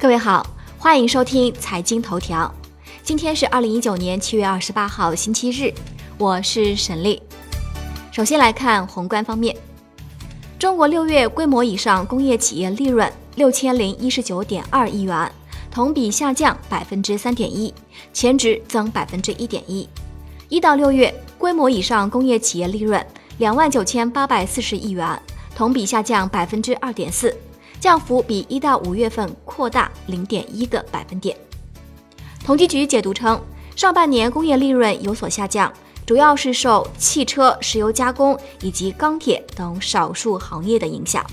各位好，欢迎收听财经头条。今天是二零一九年七月二十八号，星期日，我是沈丽。首先来看宏观方面，中国六月规模以上工业企业利润六千零一十九点二亿元，同比下降百分之三点一，前值增百分之一点一。一到六月规模以上工业企业利润两万九千八百四十亿元，同比下降百分之二点四。降幅比一到五月份扩大零点一个百分点。统计局解读称，上半年工业利润有所下降，主要是受汽车、石油加工以及钢铁等少数行业的影响。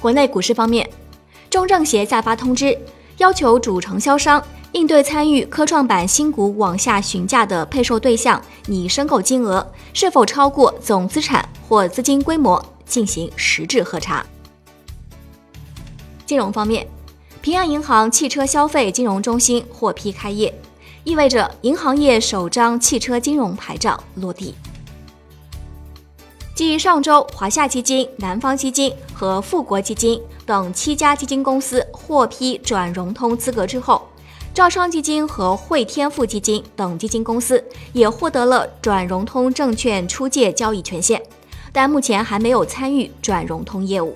国内股市方面，中证协下发通知，要求主承销商应对参与科创板新股网下询价的配售对象拟申购金额是否超过总资产或资金规模进行实质核查。金融方面，平安银行汽车消费金融中心获批开业，意味着银行业首张汽车金融牌照落地。继上周华夏基金、南方基金和富国基金等七家基金公司获批转融通资格之后，招商基金和汇添富基金等基金公司也获得了转融通证券出借交易权限，但目前还没有参与转融通业务。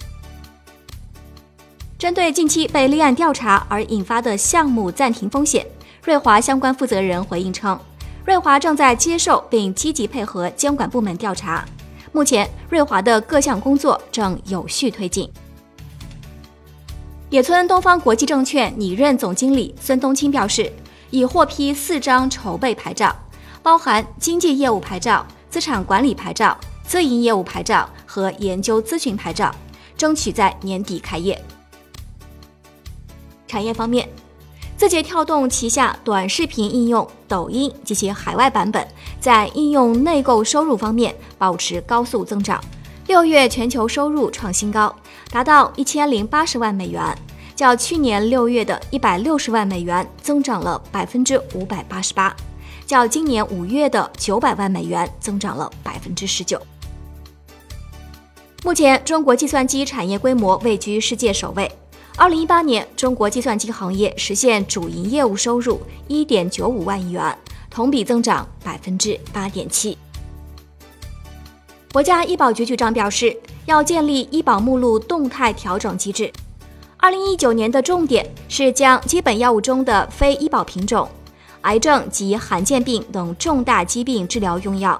针对近期被立案调查而引发的项目暂停风险，瑞华相关负责人回应称，瑞华正在接受并积极配合监管部门调查，目前瑞华的各项工作正有序推进。野村东方国际证券拟任总经理孙东青表示，已获批四张筹备牌照，包含经纪业务牌照、资产管理牌照、资营业务牌照和研究咨询牌照，争取在年底开业。产业方面，字节跳动旗下短视频应用抖音及其海外版本在应用内购收入方面保持高速增长。六月全球收入创新高，达到一千零八十万美元，较去年六月的一百六十万美元增长了百分之五百八十八，较今年五月的九百万美元增长了百分之十九。目前，中国计算机产业规模位居世界首位。二零一八年，中国计算机行业实现主营业务收入一点九五万亿元，同比增长百分之八点七。国家医保局局长表示，要建立医保目录动态调整机制。二零一九年的重点是将基本药物中的非医保品种、癌症及罕见病等重大疾病治疗用药、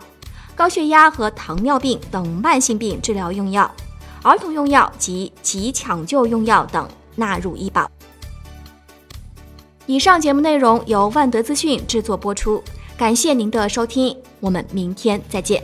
高血压和糖尿病等慢性病治疗用药、儿童用药及急抢救用药等。纳入医保。以上节目内容由万德资讯制作播出，感谢您的收听，我们明天再见。